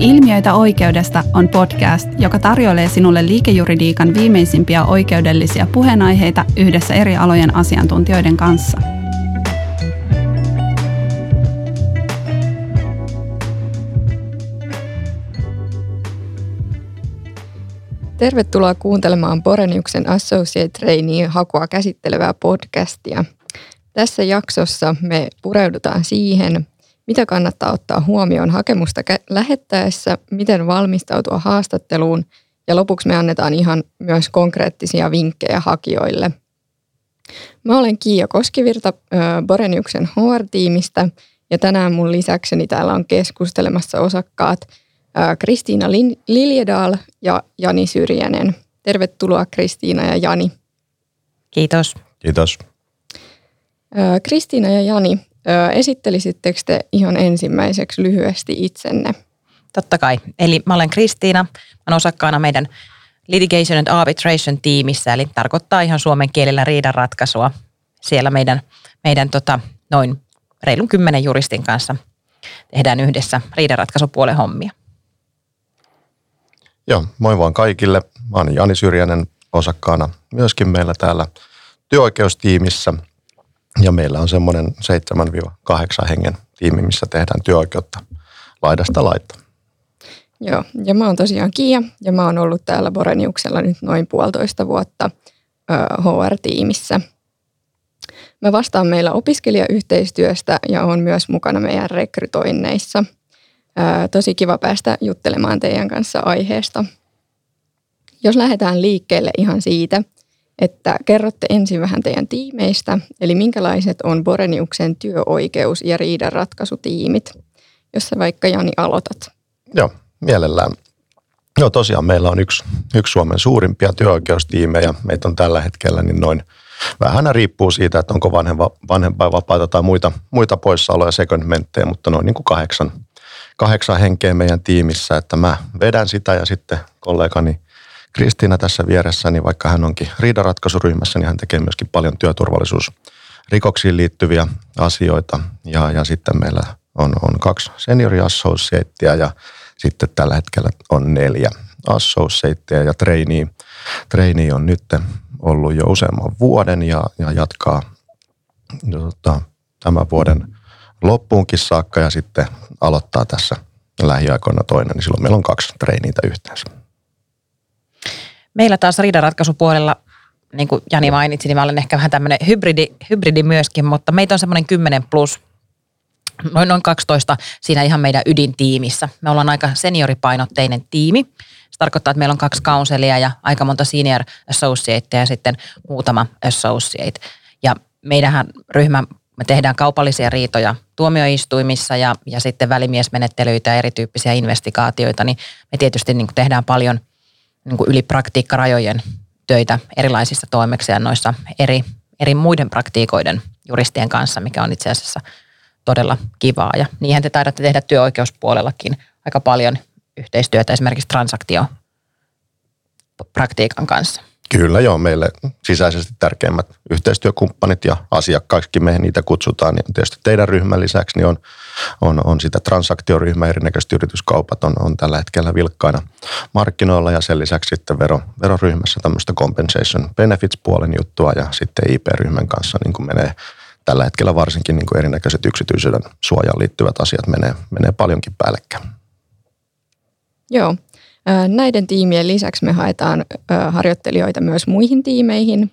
Ilmiöitä oikeudesta on podcast, joka tarjoilee sinulle liikejuridiikan viimeisimpiä oikeudellisia puheenaiheita yhdessä eri alojen asiantuntijoiden kanssa. Tervetuloa kuuntelemaan Boreniuksen Associate Trainee hakua käsittelevää podcastia. Tässä jaksossa me pureudutaan siihen, mitä kannattaa ottaa huomioon hakemusta lähettäessä, miten valmistautua haastatteluun ja lopuksi me annetaan ihan myös konkreettisia vinkkejä hakijoille. Mä olen Kiia Koskivirta Boreniuksen HR-tiimistä ja tänään mun lisäkseni täällä on keskustelemassa osakkaat Kristiina Liljedal ja Jani Syrjänen. Tervetuloa Kristiina ja Jani. Kiitos. Kiitos. Kristiina ja Jani, Esittelisittekö te ihan ensimmäiseksi lyhyesti itsenne? Totta kai. Eli mä olen Kristiina, mä olen osakkaana meidän Litigation and Arbitration tiimissä, eli tarkoittaa ihan suomen kielellä riidanratkaisua. Siellä meidän, meidän tota, noin reilun kymmenen juristin kanssa tehdään yhdessä riidanratkaisupuolen hommia. Joo, moi vaan kaikille. Mä olen Jani Syrjänen osakkaana myöskin meillä täällä työoikeustiimissä – ja meillä on semmoinen 7-8 hengen tiimi, missä tehdään työoikeutta laidasta laittaa. Joo, ja mä oon tosiaan Kiia ja mä oon ollut täällä Boreniuksella nyt noin puolitoista vuotta HR-tiimissä. Mä vastaan meillä opiskelijayhteistyöstä ja on myös mukana meidän rekrytoinneissa. Tosi kiva päästä juttelemaan teidän kanssa aiheesta. Jos lähdetään liikkeelle ihan siitä – että kerrotte ensin vähän teidän tiimeistä, eli minkälaiset on Boreniuksen työoikeus- ja riidanratkaisutiimit, jos sä vaikka Jani aloitat. Joo, mielellään. Joo, tosiaan meillä on yksi, yksi Suomen suurimpia työoikeustiimejä. Meitä on tällä hetkellä niin noin, vähän riippuu siitä, että onko vanhempa, vanhempainvapaita tai muita, muita poissaoloja secondmenttejä, mutta noin niin kuin kahdeksan, kahdeksan henkeä meidän tiimissä, että mä vedän sitä ja sitten kollegani Kristiina tässä vieressä, niin vaikka hän onkin riidaratkaisuryhmässä, niin hän tekee myöskin paljon työturvallisuusrikoksiin liittyviä asioita. Ja, ja sitten meillä on, on kaksi seniori associatea ja sitten tällä hetkellä on neljä associatea ja trainee. Trainee on nyt ollut jo useamman vuoden ja, ja jatkaa tota, tämän vuoden loppuunkin saakka ja sitten aloittaa tässä lähiaikoina toinen, niin silloin meillä on kaksi treiniitä yhteensä. Meillä taas riidanratkaisupuolella, niin kuin Jani mainitsi, niin mä olen ehkä vähän tämmöinen hybridi, hybridi myöskin, mutta meitä on semmoinen 10 plus, noin, noin 12 siinä ihan meidän ydintiimissä. Me ollaan aika senioripainotteinen tiimi. Se tarkoittaa, että meillä on kaksi counselia ja aika monta senior associate ja sitten muutama associate. Ja meidänhän ryhmä, me tehdään kaupallisia riitoja tuomioistuimissa ja, ja sitten välimiesmenettelyitä ja erityyppisiä investigaatioita, niin me tietysti niin tehdään paljon niin kuin yli praktiikkarajojen töitä erilaisissa toimeksiannoissa eri, eri muiden praktiikoiden juristien kanssa, mikä on itse asiassa todella kivaa. Ja niinhän te taidatte tehdä työoikeuspuolellakin aika paljon yhteistyötä esimerkiksi transaktio praktiikan kanssa. Kyllä joo, meille sisäisesti tärkeimmät yhteistyökumppanit ja asiakkaiksi me niitä kutsutaan, niin tietysti teidän ryhmän lisäksi niin on, on, on sitä transaktioryhmää, erinäköiset yrityskaupat on, on tällä hetkellä vilkkaina markkinoilla ja sen lisäksi sitten vero, veroryhmässä tämmöistä compensation benefits-puolen juttua ja sitten IP-ryhmän kanssa niin kuin menee tällä hetkellä varsinkin niin kuin erinäköiset yksityisyyden suojaan liittyvät asiat menee, menee paljonkin päällekkäin. Joo, Näiden tiimien lisäksi me haetaan harjoittelijoita myös muihin tiimeihin.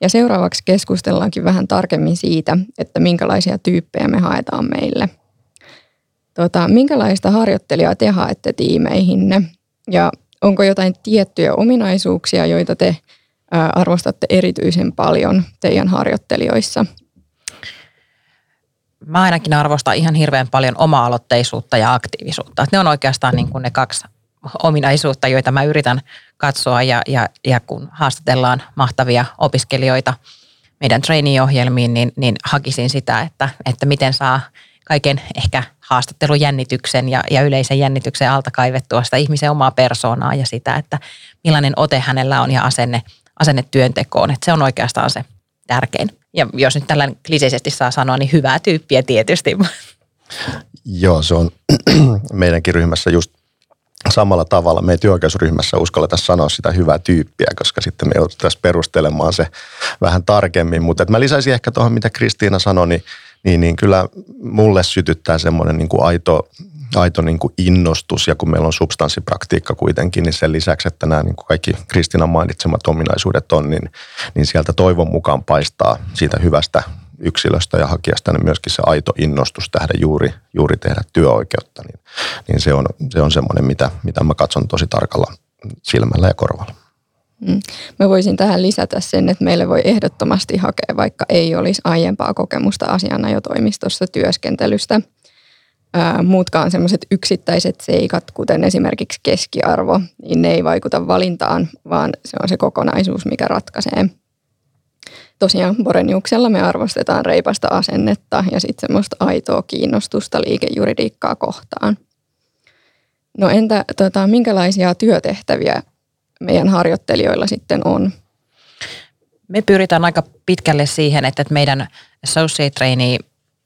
Ja seuraavaksi keskustellaankin vähän tarkemmin siitä, että minkälaisia tyyppejä me haetaan meille. Tota, minkälaista harjoittelijaa te haette tiimeihinne? Ja onko jotain tiettyjä ominaisuuksia, joita te arvostatte erityisen paljon teidän harjoittelijoissa? Mä ainakin arvostan ihan hirveän paljon oma-aloitteisuutta ja aktiivisuutta. Ne on oikeastaan niin kuin ne kaksi ominaisuutta, joita mä yritän katsoa ja, ja, ja kun haastatellaan mahtavia opiskelijoita meidän trainee-ohjelmiin, niin, niin hakisin sitä, että, että miten saa kaiken ehkä haastattelujännityksen ja, ja yleisen jännityksen alta kaivettua sitä ihmisen omaa persoonaa ja sitä, että millainen ote hänellä on ja asenne, asenne työntekoon. Että se on oikeastaan se tärkein. Ja jos nyt tällä kliseisesti saa sanoa, niin hyvää tyyppiä tietysti. Joo, se on meidänkin ryhmässä just samalla tavalla me ei työoikeusryhmässä uskalleta sanoa sitä hyvää tyyppiä, koska sitten me jouduttaisiin perustelemaan se vähän tarkemmin. Mutta mä lisäisin ehkä tuohon, mitä Kristiina sanoi, niin, niin, niin kyllä mulle sytyttää semmoinen niin kuin aito, aito niin kuin innostus ja kun meillä on substanssipraktiikka kuitenkin, niin sen lisäksi, että nämä niin kuin kaikki Kristiinan mainitsemat ominaisuudet on, niin, niin sieltä toivon mukaan paistaa siitä hyvästä yksilöstä ja hakijasta, niin myöskin se aito innostus tähdä juuri, juuri tehdä työoikeutta, niin, niin se on, se on semmoinen, mitä, mitä mä katson tosi tarkalla silmällä ja korvalla. Mm. Mä voisin tähän lisätä sen, että meille voi ehdottomasti hakea, vaikka ei olisi aiempaa kokemusta asianajotoimistossa työskentelystä. Muutkaan semmoiset yksittäiset seikat, kuten esimerkiksi keskiarvo, niin ne ei vaikuta valintaan, vaan se on se kokonaisuus, mikä ratkaisee – tosiaan Boreniuksella me arvostetaan reipasta asennetta ja sitten semmoista aitoa kiinnostusta liikejuridiikkaa kohtaan. No entä tota, minkälaisia työtehtäviä meidän harjoittelijoilla sitten on? Me pyritään aika pitkälle siihen, että meidän associate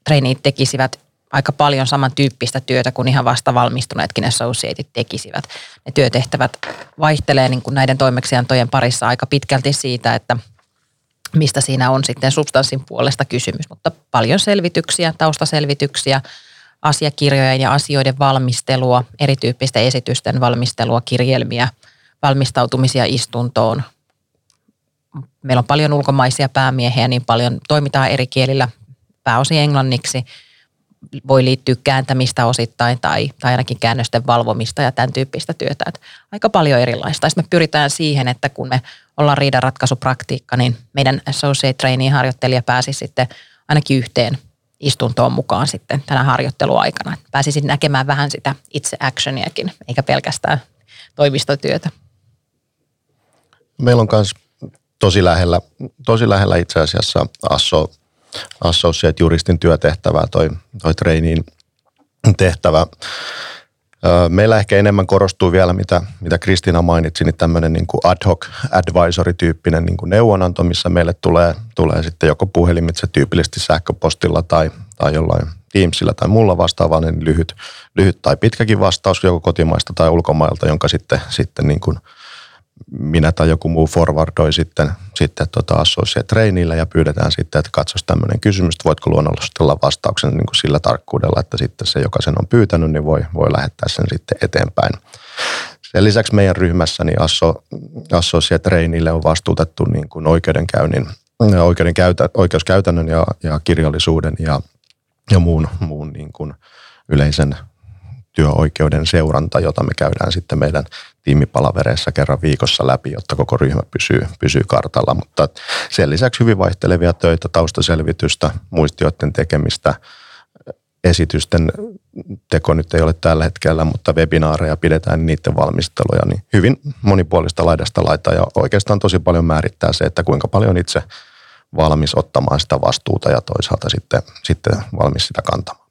trainee, tekisivät aika paljon samantyyppistä työtä kuin ihan vasta valmistuneetkin associateit tekisivät. Ne työtehtävät vaihtelee niin kuin näiden toimeksiantojen parissa aika pitkälti siitä, että – mistä siinä on sitten substanssin puolesta kysymys, mutta paljon selvityksiä, taustaselvityksiä, asiakirjojen ja asioiden valmistelua, erityyppisten esitysten valmistelua, kirjelmiä, valmistautumisia istuntoon. Meillä on paljon ulkomaisia päämiehiä, niin paljon toimitaan eri kielillä, pääosin englanniksi. Voi liittyä kääntämistä osittain tai, tai ainakin käännösten valvomista ja tämän tyyppistä työtä. Että aika paljon erilaista. Sitten me pyritään siihen, että kun me ollaan riidanratkaisupraktiikka, niin meidän associate trainee harjoittelija pääsi sitten ainakin yhteen istuntoon mukaan sitten tänä harjoitteluaikana. Pääsisin näkemään vähän sitä itse actioniakin, eikä pelkästään toimistotyötä. Meillä on myös tosi lähellä, tosi lähellä itse asiassa asso, associate juristin työtehtävää, toi, toi trainiin tehtävä. Meillä ehkä enemmän korostuu vielä, mitä, mitä Kristiina mainitsi, niin tämmöinen niin kuin ad hoc advisory-tyyppinen niin kuin neuvonanto, missä meille tulee, tulee sitten joko puhelimitse tyypillisesti sähköpostilla tai, tai jollain Teamsilla tai mulla vastaavaa, niin lyhyt, lyhyt tai pitkäkin vastaus joko kotimaista tai ulkomailta, jonka sitten, sitten niin kuin – minä tai joku muu forwardoi sitten, sitten tota associate treinille ja pyydetään sitten, että katsoisi tämmöinen kysymys, että voitko luonnollisesti olla vastauksen niin kuin sillä tarkkuudella, että sitten se, joka sen on pyytänyt, niin voi, voi lähettää sen sitten eteenpäin. Sen lisäksi meidän ryhmässä niin asso, associate treinille on vastuutettu niin kuin oikeudenkäynnin, oikeuden käytä, oikeuskäytännön ja, ja kirjallisuuden ja, ja muun, muun niin kuin yleisen työoikeuden seuranta, jota me käydään sitten meidän tiimipalavereissa kerran viikossa läpi, jotta koko ryhmä pysyy, pysyy kartalla. Mutta sen lisäksi hyvin vaihtelevia töitä, taustaselvitystä, muistioiden tekemistä, esitysten teko nyt ei ole tällä hetkellä, mutta webinaareja pidetään niiden valmisteluja, niin hyvin monipuolista laidasta laita ja oikeastaan tosi paljon määrittää se, että kuinka paljon itse valmis ottamaan sitä vastuuta ja toisaalta sitten, sitten valmis sitä kantamaan.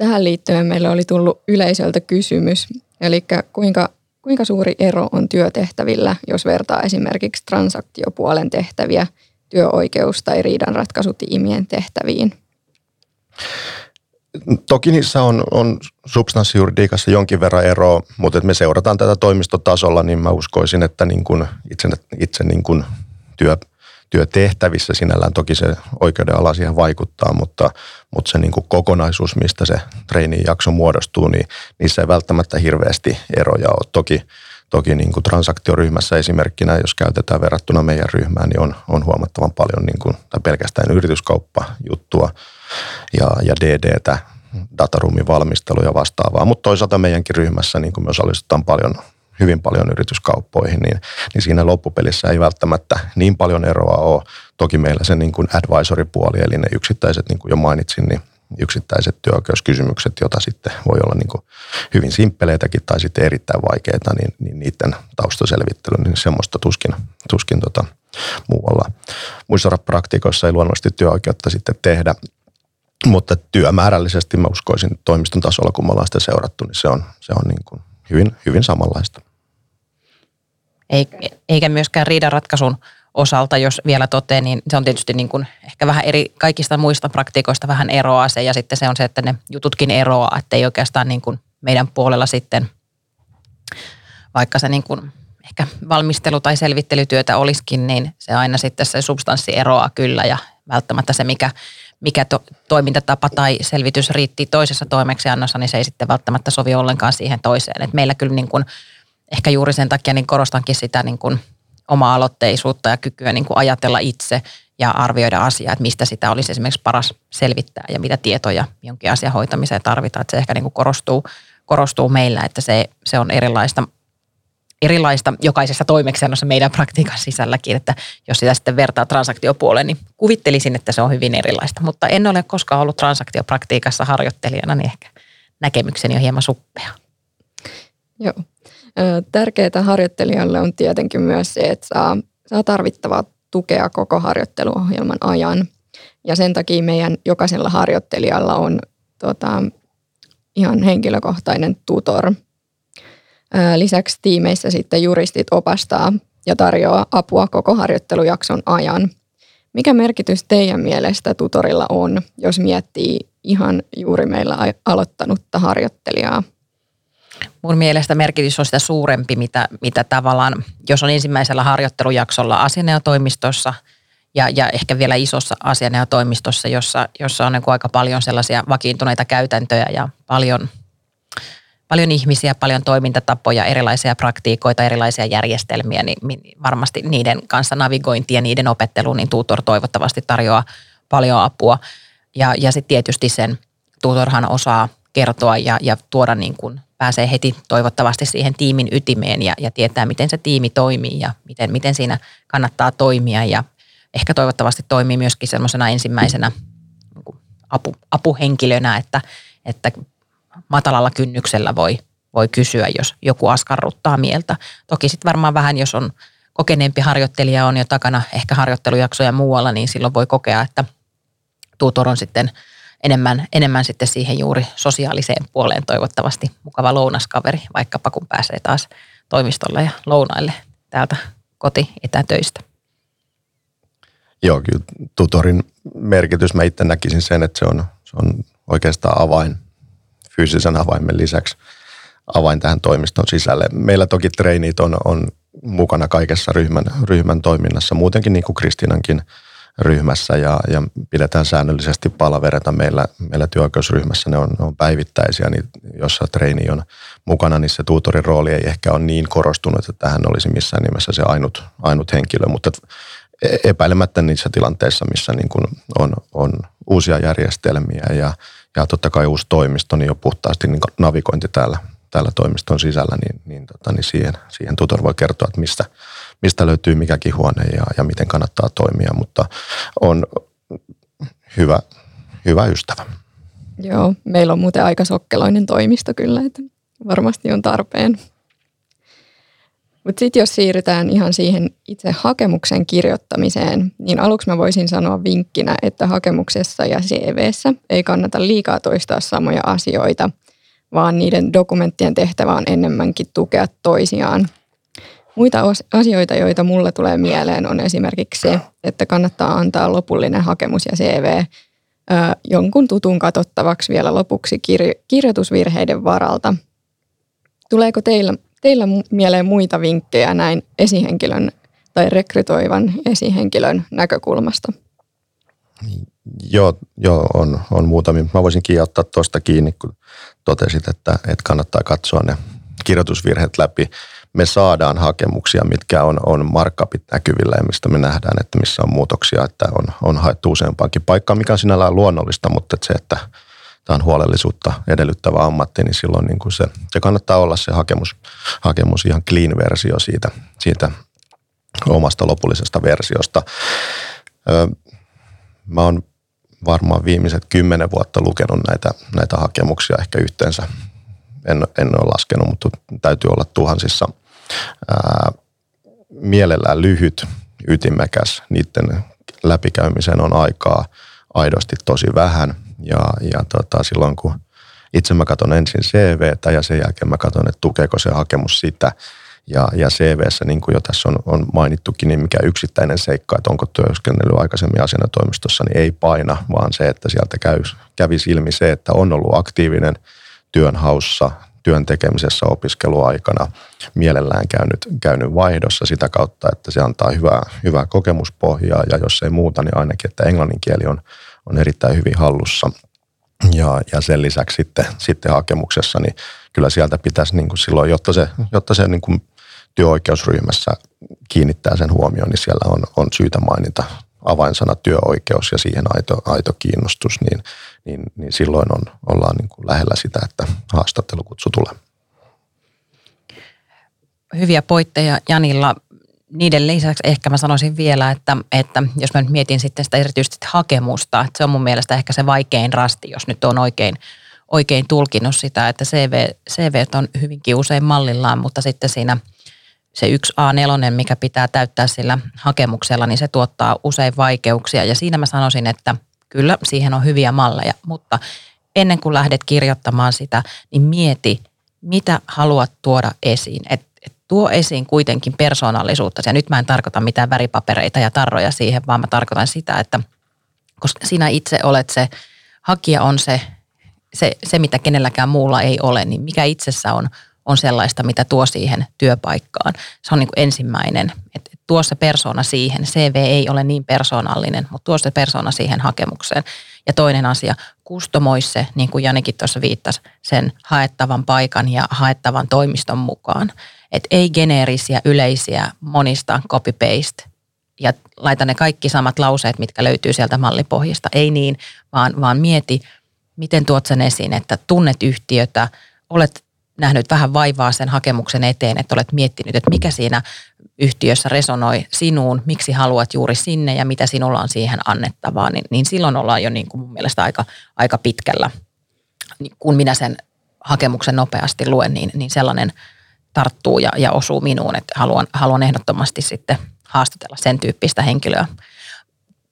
Tähän liittyen meille oli tullut yleisöltä kysymys, eli kuinka, kuinka suuri ero on työtehtävillä, jos vertaa esimerkiksi transaktiopuolen tehtäviä työoikeus- tai riidanratkaisutiimien tehtäviin? Toki niissä on, on substanssijuridiikassa jonkin verran eroa, mutta että me seurataan tätä toimistotasolla, niin mä uskoisin, että niin kuin itse, itse niin kuin työ, työtehtävissä sinällään toki se oikeuden ala siihen vaikuttaa, mutta, mutta se niin kuin kokonaisuus, mistä se treinin jakso muodostuu, niin niissä ei välttämättä hirveästi eroja ole. Toki, toki niin kuin transaktioryhmässä esimerkkinä, jos käytetään verrattuna meidän ryhmään, niin on, on huomattavan paljon niin kuin, tai pelkästään yrityskauppajuttua ja, ja DDtä, dataruumin valmistelu ja vastaavaa. Mutta toisaalta meidänkin ryhmässä niin kuin me osallistutaan paljon hyvin paljon yrityskauppoihin, niin, niin siinä loppupelissä ei välttämättä niin paljon eroa ole. Toki meillä se niin kuin advisory-puoli, eli ne yksittäiset, niin kuin jo mainitsin, niin yksittäiset työoikeuskysymykset, joita sitten voi olla niin kuin hyvin simppeleitäkin tai sitten erittäin vaikeita, niin, niin niiden taustaselvittely, niin semmoista tuskin, tuskin tota, muualla. Muissa praktikoissa ei luonnollisesti työoikeutta sitten tehdä, mutta työmäärällisesti mä uskoisin toimiston tasolla, kun me ollaan sitä seurattu, niin se on, se on niin kuin hyvin, hyvin samanlaista eikä myöskään riidanratkaisun osalta, jos vielä toteen, niin se on tietysti niin kuin ehkä vähän eri, kaikista muista praktikoista vähän eroaa se ja sitten se on se, että ne jututkin eroaa, että ei oikeastaan niin kuin meidän puolella sitten vaikka se niin kuin ehkä valmistelu- tai selvittelytyötä olisikin, niin se aina sitten se substanssi eroaa kyllä ja välttämättä se, mikä, mikä to, toimintatapa tai selvitys riitti toisessa toimeksiannossa, niin se ei sitten välttämättä sovi ollenkaan siihen toiseen. Et meillä kyllä niin kuin, ehkä juuri sen takia niin korostankin sitä niin kuin oma-aloitteisuutta ja kykyä niin kuin ajatella itse ja arvioida asiaa, että mistä sitä olisi esimerkiksi paras selvittää ja mitä tietoja jonkin asian hoitamiseen tarvitaan. Että se ehkä niin kuin korostuu, korostuu meillä, että se, se on erilaista erilaista jokaisessa toimeksiannossa meidän praktiikan sisälläkin, että jos sitä sitten vertaa transaktiopuoleen, niin kuvittelisin, että se on hyvin erilaista. Mutta en ole koskaan ollut transaktiopraktiikassa harjoittelijana, niin ehkä näkemykseni on hieman suppea. Joo. Tärkeää harjoittelijalle on tietenkin myös se, että saa, saa tarvittavaa tukea koko harjoitteluohjelman ajan. Ja sen takia meidän jokaisella harjoittelijalla on tota, ihan henkilökohtainen tutor. Lisäksi tiimeissä sitten juristit opastaa ja tarjoaa apua koko harjoittelujakson ajan. Mikä merkitys teidän mielestä tutorilla on, jos miettii ihan juuri meillä aloittanutta harjoittelijaa? Mun mielestä merkitys on sitä suurempi, mitä, mitä tavallaan, jos on ensimmäisellä harjoittelujaksolla asianajotoimistossa ja, ja ehkä vielä isossa asianajotoimistossa, jossa, jossa on niin aika paljon sellaisia vakiintuneita käytäntöjä ja paljon, paljon ihmisiä, paljon toimintatapoja, erilaisia praktiikoita, erilaisia järjestelmiä, niin varmasti niiden kanssa navigointi ja niiden opettelu, niin tutor toivottavasti tarjoaa paljon apua. Ja, ja sitten tietysti sen tutorhan osaa kertoa ja, ja tuoda niin kuin pääsee heti toivottavasti siihen tiimin ytimeen ja, ja tietää, miten se tiimi toimii ja miten, miten siinä kannattaa toimia. Ja ehkä toivottavasti toimii myöskin semmoisena ensimmäisenä niin apu, apuhenkilönä, että, että matalalla kynnyksellä voi, voi kysyä, jos joku askarruttaa mieltä. Toki sitten varmaan vähän, jos on kokeneempi harjoittelija on jo takana ehkä harjoittelujaksoja muualla, niin silloin voi kokea, että tutor on sitten – enemmän, enemmän sitten siihen juuri sosiaaliseen puoleen toivottavasti mukava lounaskaveri, vaikkapa kun pääsee taas toimistolle ja lounaille täältä koti etätöistä. Joo, kyllä tutorin merkitys, mä itse näkisin sen, että se on, se on oikeastaan avain fyysisen avaimen lisäksi avain tähän toimiston sisälle. Meillä toki treenit on, on mukana kaikessa ryhmän, ryhmän toiminnassa, muutenkin niin kuin Kristinankin – ryhmässä ja, ja pidetään säännöllisesti palavereta meillä, meillä työoikeusryhmässä. Ne on, ne on päivittäisiä, niin jossa treeni on mukana, niin se tuutorin rooli ei ehkä ole niin korostunut, että tähän olisi missään nimessä se ainut, ainut henkilö, mutta epäilemättä niissä tilanteissa, missä niin kuin on, on uusia järjestelmiä ja, ja totta kai uusi toimisto, niin jo puhtaasti niin navigointi täällä, täällä toimiston sisällä, niin, niin, tota, niin siihen, siihen tutor voi kertoa, että mistä, mistä löytyy mikäkin huone ja, ja miten kannattaa toimia, mutta on hyvä, hyvä ystävä. Joo, meillä on muuten aika sokkeloinen toimisto kyllä, että varmasti on tarpeen. Mutta sitten jos siirrytään ihan siihen itse hakemuksen kirjoittamiseen, niin aluksi mä voisin sanoa vinkkinä, että hakemuksessa ja CVssä ei kannata liikaa toistaa samoja asioita, vaan niiden dokumenttien tehtävä on enemmänkin tukea toisiaan – Muita asioita, joita mulle tulee mieleen, on esimerkiksi se, että kannattaa antaa lopullinen hakemus ja CV jonkun tutun katsottavaksi vielä lopuksi kir- kirjoitusvirheiden varalta. Tuleeko teillä, teillä mieleen muita vinkkejä näin esihenkilön tai rekrytoivan esihenkilön näkökulmasta? Joo, joo on, on muutamia. Mä voisin ottaa tuosta kiinni, kun totesit, että, että kannattaa katsoa ne kirjoitusvirheet läpi me saadaan hakemuksia, mitkä on, on markkapit näkyvillä ja mistä me nähdään, että missä on muutoksia, että on, on haettu useampaankin paikkaa, mikä on sinällään luonnollista, mutta että se, että tämä on huolellisuutta edellyttävä ammatti, niin silloin niin kuin se, se kannattaa olla se hakemus, hakemus ihan clean versio siitä, siitä omasta lopullisesta versiosta. Öö, mä oon varmaan viimeiset kymmenen vuotta lukenut näitä, näitä hakemuksia ehkä yhteensä. En, en ole laskenut, mutta täytyy olla tuhansissa ää, mielellään lyhyt, ytimekäs. Niiden läpikäymiseen on aikaa aidosti tosi vähän. Ja, ja tota, silloin kun itse mä katson ensin CVtä ja sen jälkeen mä katson, että tukeeko se hakemus sitä. Ja, ja CVssä, niin kuin jo tässä on, on mainittukin, niin mikä yksittäinen seikka, että onko työskennellyt aikaisemmin asianatoimistossa, niin ei paina, vaan se, että sieltä käy, kävi ilmi se, että on ollut aktiivinen työnhaussa, työn tekemisessä opiskeluaikana, mielellään käynyt, käynyt vaihdossa sitä kautta, että se antaa hyvää, hyvää kokemuspohjaa ja jos ei muuta, niin ainakin, että englannin kieli on, on erittäin hyvin hallussa. Ja, ja sen lisäksi sitten, sitten hakemuksessa, niin kyllä sieltä pitäisi niin kuin silloin, jotta se, jotta se niin kuin työoikeusryhmässä kiinnittää sen huomioon, niin siellä on, on syytä mainita avainsana työoikeus ja siihen aito, aito kiinnostus, niin, niin, niin silloin on, ollaan niin kuin lähellä sitä, että haastattelukutsu tulee. Hyviä poitteja Janilla. Niiden lisäksi ehkä mä sanoisin vielä, että, että jos mä nyt mietin sitten sitä erityisesti hakemusta, että se on mun mielestä ehkä se vaikein rasti, jos nyt on oikein, oikein tulkinut sitä, että CV, CV on hyvinkin usein mallillaan, mutta sitten siinä – se yksi A4, mikä pitää täyttää sillä hakemuksella, niin se tuottaa usein vaikeuksia. Ja siinä mä sanoisin, että kyllä siihen on hyviä malleja, mutta ennen kuin lähdet kirjoittamaan sitä, niin mieti, mitä haluat tuoda esiin. Et, et tuo esiin kuitenkin persoonallisuutta. Ja nyt mä en tarkoita mitään väripapereita ja tarroja siihen, vaan mä tarkoitan sitä, että koska sinä itse olet se, hakija on se, se, se mitä kenelläkään muulla ei ole, niin mikä itsessä on – on sellaista, mitä tuo siihen työpaikkaan. Se on niin kuin ensimmäinen, että tuo se persona siihen. CV ei ole niin persoonallinen, mutta tuo se persona siihen hakemukseen. Ja toinen asia, kustomoi se, niin kuin Janikin tuossa viittasi, sen haettavan paikan ja haettavan toimiston mukaan. Että ei geneerisiä, yleisiä, monista copy-paste ja laita ne kaikki samat lauseet, mitkä löytyy sieltä mallipohjista. Ei niin, vaan, vaan mieti, miten tuot sen esiin, että tunnet yhtiötä, olet nähnyt vähän vaivaa sen hakemuksen eteen, että olet miettinyt, että mikä siinä yhtiössä resonoi sinuun, miksi haluat juuri sinne ja mitä sinulla on siihen annettavaa, niin, niin silloin ollaan jo niin kuin mun mielestä aika, aika pitkällä. Niin kun minä sen hakemuksen nopeasti luen, niin, niin sellainen tarttuu ja, ja osuu minuun, että haluan, haluan ehdottomasti sitten haastatella sen tyyppistä henkilöä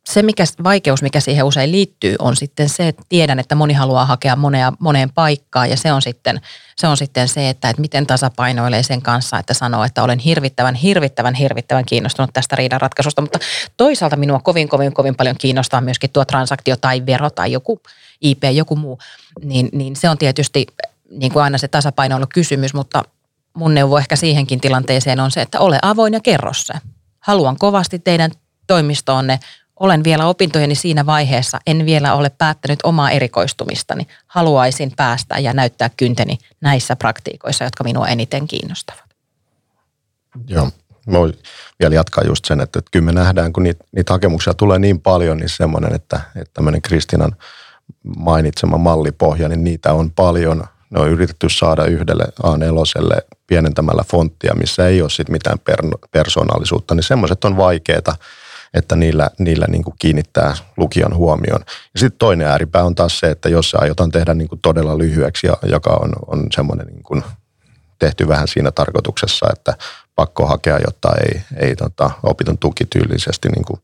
se mikä, vaikeus, mikä siihen usein liittyy, on sitten se, että tiedän, että moni haluaa hakea monea, moneen paikkaan ja se on sitten se, on sitten se että, että miten tasapainoilee sen kanssa, että sanoo, että olen hirvittävän, hirvittävän, hirvittävän kiinnostunut tästä riidan ratkaisusta, mutta toisaalta minua kovin, kovin, kovin paljon kiinnostaa myöskin tuo transaktio tai vero tai joku IP, joku muu, niin, niin se on tietysti niin kuin aina se tasapainoilukysymys, mutta mun neuvo ehkä siihenkin tilanteeseen on se, että ole avoin ja kerro se. Haluan kovasti teidän toimistoonne olen vielä opintojeni siinä vaiheessa, en vielä ole päättänyt omaa erikoistumistani. Haluaisin päästä ja näyttää kynteni näissä praktiikoissa, jotka minua eniten kiinnostavat. Joo, mä voin vielä jatkaa just sen, että, että kyllä me nähdään, kun niitä, niitä hakemuksia tulee niin paljon, niin semmoinen, että, että tämmöinen Kristinan mainitsema mallipohja, niin niitä on paljon. Ne on yritetty saada yhdelle A4 pienentämällä fonttia, missä ei ole sit mitään per, persoonallisuutta, niin semmoiset on vaikeita että niillä, niillä niin kuin kiinnittää lukijan huomioon. Ja sitten toinen ääripää on taas se, että jos se aiotaan tehdä niin kuin todella lyhyeksi, ja, joka on, on semmoinen niin kuin tehty vähän siinä tarkoituksessa, että pakko hakea, jotta ei, ei tota, opitun tukityylisesti niin kuin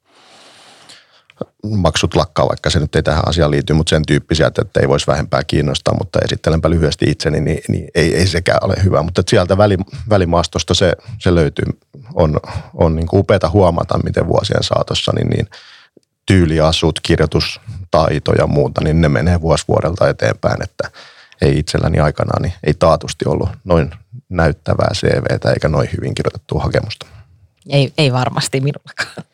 maksut lakkaa, vaikka se nyt ei tähän asiaan liity, mutta sen tyyppisiä, että ei voisi vähempää kiinnostaa, mutta esittelenpä lyhyesti itseni, niin, niin ei, ei sekään ole hyvä. Mutta sieltä väli, välimaastosta se, se löytyy. On, on niin kuin upeata huomata, miten vuosien saatossa niin, niin tyyliasut, kirjoitustaito ja muuta, niin ne menee vuosi vuodelta eteenpäin, että ei itselläni aikanaan, niin ei taatusti ollut noin näyttävää CVtä eikä noin hyvin kirjoitettua hakemusta. Ei, ei varmasti minullakaan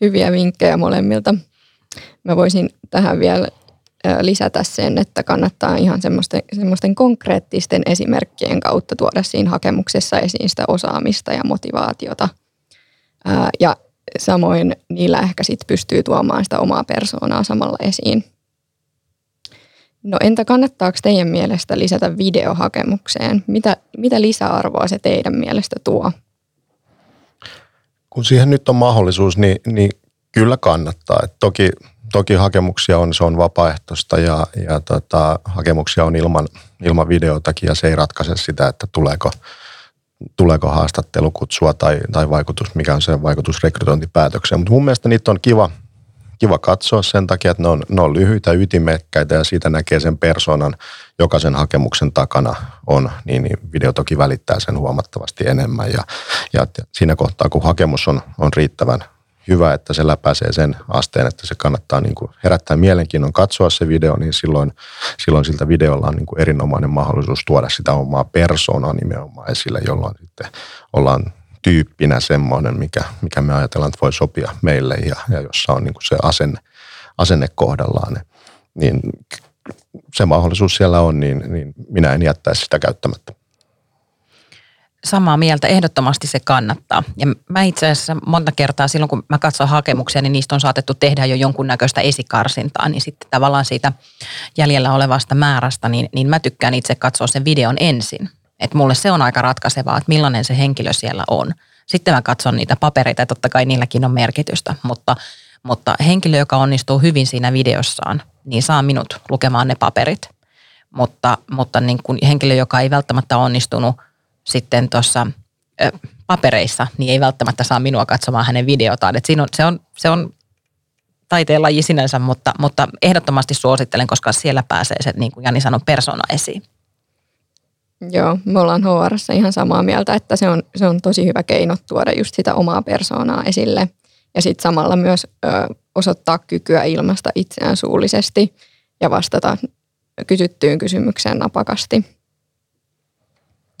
hyviä vinkkejä molemmilta. Mä voisin tähän vielä lisätä sen, että kannattaa ihan semmoisten, semmoisten konkreettisten esimerkkien kautta tuoda siinä hakemuksessa esiin sitä osaamista ja motivaatiota. Ja samoin niillä ehkä sit pystyy tuomaan sitä omaa persoonaa samalla esiin. No entä kannattaako teidän mielestä lisätä videohakemukseen? Mitä, mitä lisäarvoa se teidän mielestä tuo? Kun siihen nyt on mahdollisuus, niin, niin kyllä kannattaa. Et toki, toki hakemuksia on, se on vapaaehtoista ja, ja tota, hakemuksia on ilman, ilman videotakin ja se ei ratkaise sitä, että tuleeko, tuleeko haastattelukutsua tai, tai vaikutus, mikä on se vaikutus rekrytointipäätökseen. Mutta mun mielestä niitä on kiva, kiva katsoa sen takia, että ne on, ne on lyhyitä, ytimekkäitä ja siitä näkee sen persoonan, joka sen hakemuksen takana on, niin, niin video toki välittää sen huomattavasti enemmän. Ja, ja siinä kohtaa, kun hakemus on, on riittävän hyvä, että se läpäisee sen asteen, että se kannattaa niin kuin herättää mielenkiinnon katsoa se video, niin silloin, silloin siltä videolla on niin kuin erinomainen mahdollisuus tuoda sitä omaa persoonaa nimenomaan esille, jolloin sitten ollaan tyyppinä semmoinen, mikä, mikä me ajatellaan, että voi sopia meille ja, ja jossa on niin kuin se asenne, asenne kohdallaan. Niin se mahdollisuus siellä on, niin, niin minä en jättäisi sitä käyttämättä samaa mieltä, ehdottomasti se kannattaa. Ja mä itse asiassa monta kertaa silloin, kun mä katson hakemuksia, niin niistä on saatettu tehdä jo jonkunnäköistä esikarsintaa, niin sitten tavallaan siitä jäljellä olevasta määrästä, niin, niin mä tykkään itse katsoa sen videon ensin. Että mulle se on aika ratkaisevaa, että millainen se henkilö siellä on. Sitten mä katson niitä papereita, totta kai niilläkin on merkitystä, mutta, mutta henkilö, joka onnistuu hyvin siinä videossaan, niin saa minut lukemaan ne paperit. Mutta, mutta niin kuin henkilö, joka ei välttämättä onnistunut – sitten tuossa papereissa, niin ei välttämättä saa minua katsomaan hänen videotaan. Et siinä on, se, on, se on taiteen laji sinänsä, mutta, mutta ehdottomasti suosittelen, koska siellä pääsee se, niin kuin Jani sanoi, persona esiin. Joo, me ollaan HR ihan samaa mieltä, että se on, se on tosi hyvä keino tuoda just sitä omaa persoonaa esille. Ja sitten samalla myös ö, osoittaa kykyä ilmasta itseään suullisesti ja vastata kysyttyyn kysymykseen napakasti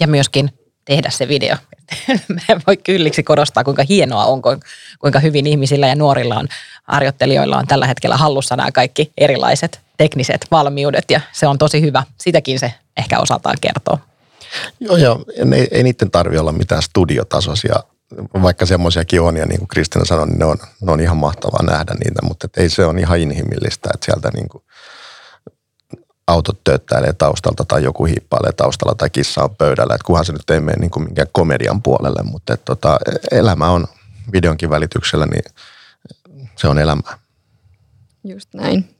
ja myöskin tehdä se video. Mä voi kylliksi korostaa, kuinka hienoa on, kuinka hyvin ihmisillä ja nuorilla on, harjoittelijoilla on tällä hetkellä hallussa nämä kaikki erilaiset tekniset valmiudet ja se on tosi hyvä. Sitäkin se ehkä osataan kertoa. Joo, ja ei, ei niiden tarvi olla mitään studiotasoisia, vaikka semmoisiakin on, ja niin kuin Kristina sanoi, niin ne on, ne on ihan mahtavaa nähdä niitä, mutta ei se on ihan inhimillistä, että sieltä niin kuin autot tööttäilee taustalta tai joku hiippailee taustalla tai kissa on pöydällä. Että kunhan se nyt ei mene niin kuin minkään komedian puolelle, mutta että tota, elämä on videonkin välityksellä, niin se on elämää. Just näin.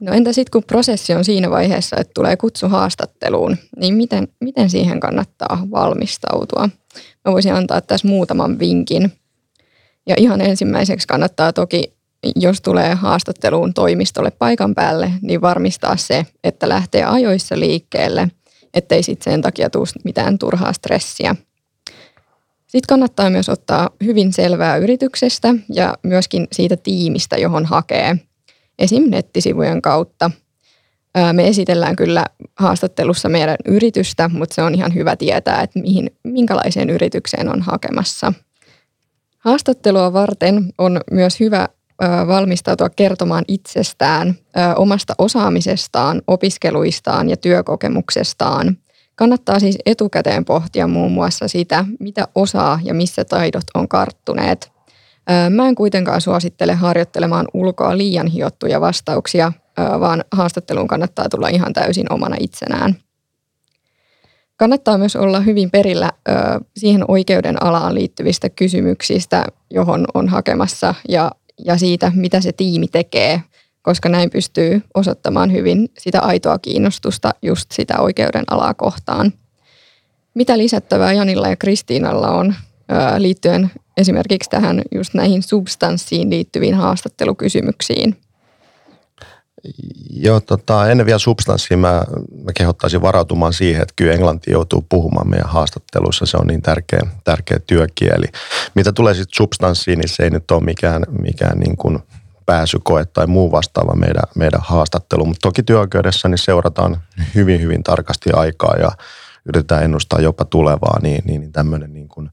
No entä sitten kun prosessi on siinä vaiheessa, että tulee kutsu haastatteluun, niin miten, miten siihen kannattaa valmistautua? Mä voisin antaa tässä muutaman vinkin. Ja ihan ensimmäiseksi kannattaa toki jos tulee haastatteluun toimistolle paikan päälle, niin varmistaa se, että lähtee ajoissa liikkeelle, ettei sitten sen takia tule mitään turhaa stressiä. Sitten kannattaa myös ottaa hyvin selvää yrityksestä ja myöskin siitä tiimistä, johon hakee, esim. nettisivujen kautta. Me esitellään kyllä haastattelussa meidän yritystä, mutta se on ihan hyvä tietää, että mihin, minkälaiseen yritykseen on hakemassa. Haastattelua varten on myös hyvä valmistautua kertomaan itsestään, omasta osaamisestaan, opiskeluistaan ja työkokemuksestaan. Kannattaa siis etukäteen pohtia muun muassa sitä, mitä osaa ja missä taidot on karttuneet. Mä en kuitenkaan suosittele harjoittelemaan ulkoa liian hiottuja vastauksia, vaan haastatteluun kannattaa tulla ihan täysin omana itsenään. Kannattaa myös olla hyvin perillä siihen oikeuden alaan liittyvistä kysymyksistä, johon on hakemassa ja ja siitä, mitä se tiimi tekee, koska näin pystyy osoittamaan hyvin sitä aitoa kiinnostusta just sitä oikeuden alaa kohtaan. Mitä lisättävää Janilla ja Kristiinalla on liittyen esimerkiksi tähän just näihin substanssiin liittyviin haastattelukysymyksiin? Joo, tota, ennen vielä substanssia mä, mä kehottaisin varautumaan siihen, että kyllä englanti joutuu puhumaan meidän haastatteluissa. Se on niin tärkeä, tärkeä työkieli. Mitä tulee sitten substanssiin, niin se ei nyt ole mikään, mikään niin kuin pääsykoe tai muu vastaava meidän, meidän haastattelu. Mutta toki työoikeudessa niin seurataan hyvin, hyvin tarkasti aikaa ja yritetään ennustaa jopa tulevaa, niin, niin, niin tämmöinen niin kuin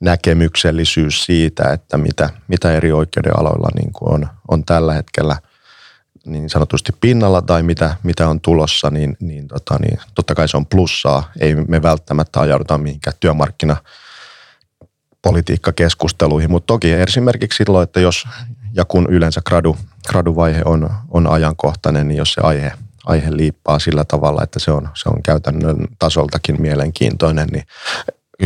näkemyksellisyys siitä, että mitä, mitä eri oikeuden aloilla niin kuin on, on tällä hetkellä – niin sanotusti pinnalla tai mitä, mitä on tulossa, niin, niin, tota, niin totta kai se on plussaa. Ei me välttämättä ajauduta mihinkään työmarkkina politiikkakeskusteluihin, mutta toki esimerkiksi silloin, että jos ja kun yleensä gradu, graduvaihe on, on ajankohtainen, niin jos se aihe, aihe liippaa sillä tavalla, että se on, se on käytännön tasoltakin mielenkiintoinen, niin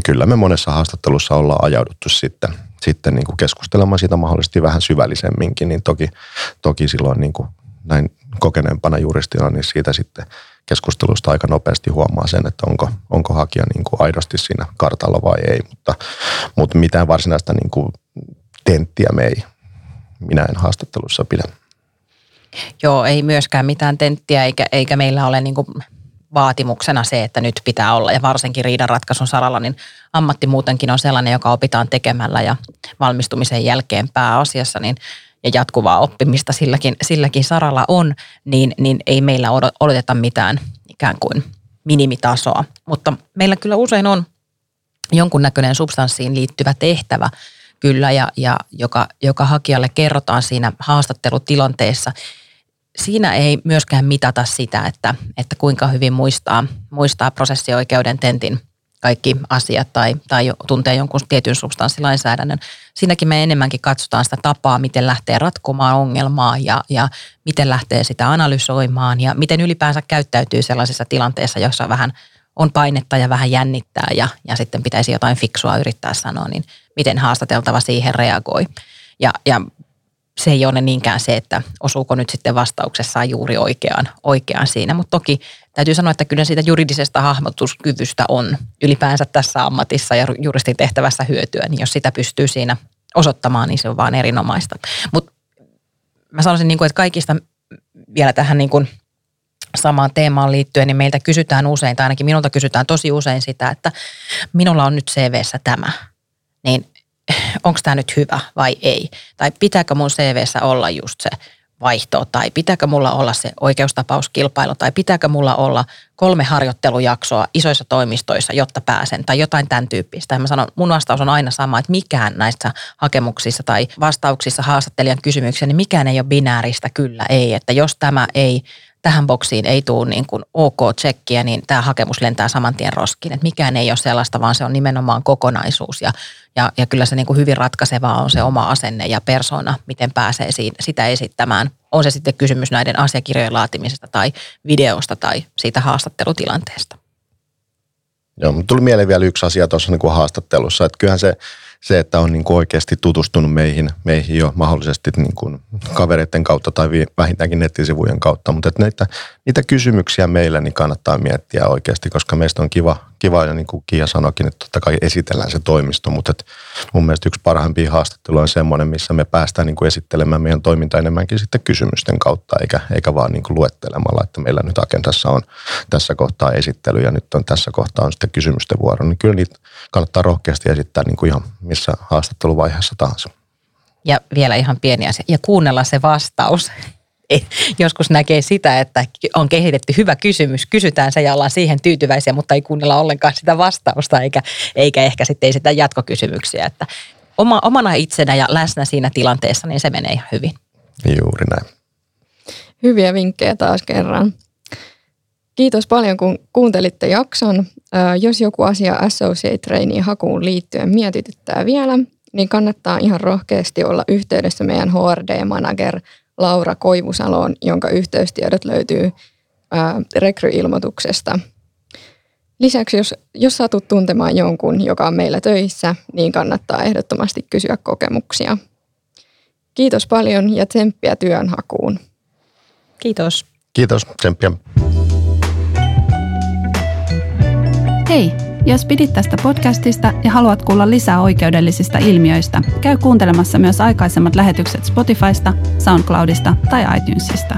kyllä me monessa haastattelussa ollaan ajauduttu sitten, sitten niin kuin keskustelemaan siitä mahdollisesti vähän syvällisemminkin, niin toki, toki silloin niin kuin näin kokeneempana juristina, niin siitä sitten keskustelusta aika nopeasti huomaa sen, että onko, onko hakija niin kuin aidosti siinä kartalla vai ei. Mutta, mutta mitään varsinaista niin kuin tenttiä me ei, minä en haastattelussa pidä. Joo, ei myöskään mitään tenttiä eikä, eikä meillä ole niin kuin vaatimuksena se, että nyt pitää olla. Ja varsinkin riidanratkaisun saralla, niin ammatti muutenkin on sellainen, joka opitaan tekemällä ja valmistumisen jälkeen pääasiassa, niin ja jatkuvaa oppimista silläkin, silläkin saralla on, niin, niin ei meillä odoteta mitään ikään kuin minimitasoa. Mutta meillä kyllä usein on jonkunnäköinen substanssiin liittyvä tehtävä kyllä, ja, ja joka, joka hakijalle kerrotaan siinä haastattelutilanteessa. Siinä ei myöskään mitata sitä, että, että kuinka hyvin muistaa, muistaa prosessioikeuden tentin kaikki asiat tai, tai tuntee jonkun tietyn substanssilainsäädännön. Siinäkin me enemmänkin katsotaan sitä tapaa, miten lähtee ratkomaan ongelmaa ja, ja miten lähtee sitä analysoimaan ja miten ylipäänsä käyttäytyy sellaisessa tilanteessa, jossa vähän on painetta ja vähän jännittää ja, ja sitten pitäisi jotain fiksua yrittää sanoa, niin miten haastateltava siihen reagoi. Ja, ja se ei ole niinkään se, että osuuko nyt sitten vastauksessaan juuri oikeaan, oikeaan siinä. Mutta toki täytyy sanoa, että kyllä siitä juridisesta hahmotuskyvystä on ylipäänsä tässä ammatissa ja juristin tehtävässä hyötyä. Niin jos sitä pystyy siinä osoittamaan, niin se on vaan erinomaista. Mutta mä sanoisin, niin kuin, että kaikista vielä tähän niin kuin samaan teemaan liittyen, niin meiltä kysytään usein, tai ainakin minulta kysytään tosi usein sitä, että minulla on nyt CVssä tämä. Niin onko tämä nyt hyvä vai ei? Tai pitääkö mun CVssä olla just se vaihto, tai pitääkö mulla olla se oikeustapauskilpailu, tai pitääkö mulla olla kolme harjoittelujaksoa isoissa toimistoissa, jotta pääsen, tai jotain tämän tyyppistä. Ja mä sanon, mun vastaus on aina sama, että mikään näissä hakemuksissa tai vastauksissa haastattelijan kysymyksiä, niin mikään ei ole binääristä. Kyllä ei, että jos tämä ei tähän boksiin ei tule niin kuin OK-tsekkiä, niin tämä hakemus lentää saman tien roskiin. Että mikään ei ole sellaista, vaan se on nimenomaan kokonaisuus. Ja, ja, ja kyllä se niin kuin hyvin ratkaisevaa on se oma asenne ja persona, miten pääsee siitä, sitä esittämään. On se sitten kysymys näiden asiakirjojen laatimisesta tai videosta tai siitä haastattelutilanteesta. Joo, mutta tuli mieleen vielä yksi asia tuossa niin kuin haastattelussa, että kyllähän se – se, että on niin kuin oikeasti tutustunut meihin, meihin jo mahdollisesti niin kuin kavereiden kautta tai vähintäänkin nettisivujen kautta. Mutta että näitä, niitä kysymyksiä meillä niin kannattaa miettiä oikeasti, koska meistä on kiva, kiva ja niin kuin Kia sanoikin, että totta kai esitellään se toimisto. Mutta että mun mielestä yksi parhaimpia haastatteluja on semmoinen, missä me päästään niin kuin esittelemään meidän toiminta enemmänkin sitten kysymysten kautta, eikä, eikä vaan niin kuin luettelemalla, että meillä nyt agendassa on tässä kohtaa esittely ja nyt on tässä kohtaa on sitten kysymysten vuoro. Niin kyllä niitä kannattaa rohkeasti esittää niin kuin ihan missä haastatteluvaiheessa tahansa. Ja vielä ihan pieni asia. Ja kuunnella se vastaus. Joskus näkee sitä, että on kehitetty hyvä kysymys, kysytään se ja ollaan siihen tyytyväisiä, mutta ei kuunnella ollenkaan sitä vastausta eikä, eikä ehkä sitten ei sitä jatkokysymyksiä. Että oma, omana itsenä ja läsnä siinä tilanteessa, niin se menee ihan hyvin. Juuri näin. Hyviä vinkkejä taas kerran. Kiitos paljon, kun kuuntelitte jakson. Jos joku asia Associate Traineen hakuun liittyen mietityttää vielä, niin kannattaa ihan rohkeasti olla yhteydessä meidän HRD-manager Laura Koivusaloon, jonka yhteystiedot löytyy rekryilmoituksesta. Lisäksi, jos, jos satut tuntemaan jonkun, joka on meillä töissä, niin kannattaa ehdottomasti kysyä kokemuksia. Kiitos paljon ja tsemppiä työnhakuun. Kiitos. Kiitos, tsemppiä. Hei, jos pidit tästä podcastista ja haluat kuulla lisää oikeudellisista ilmiöistä, käy kuuntelemassa myös aikaisemmat lähetykset Spotifysta, SoundCloudista tai iTunesista.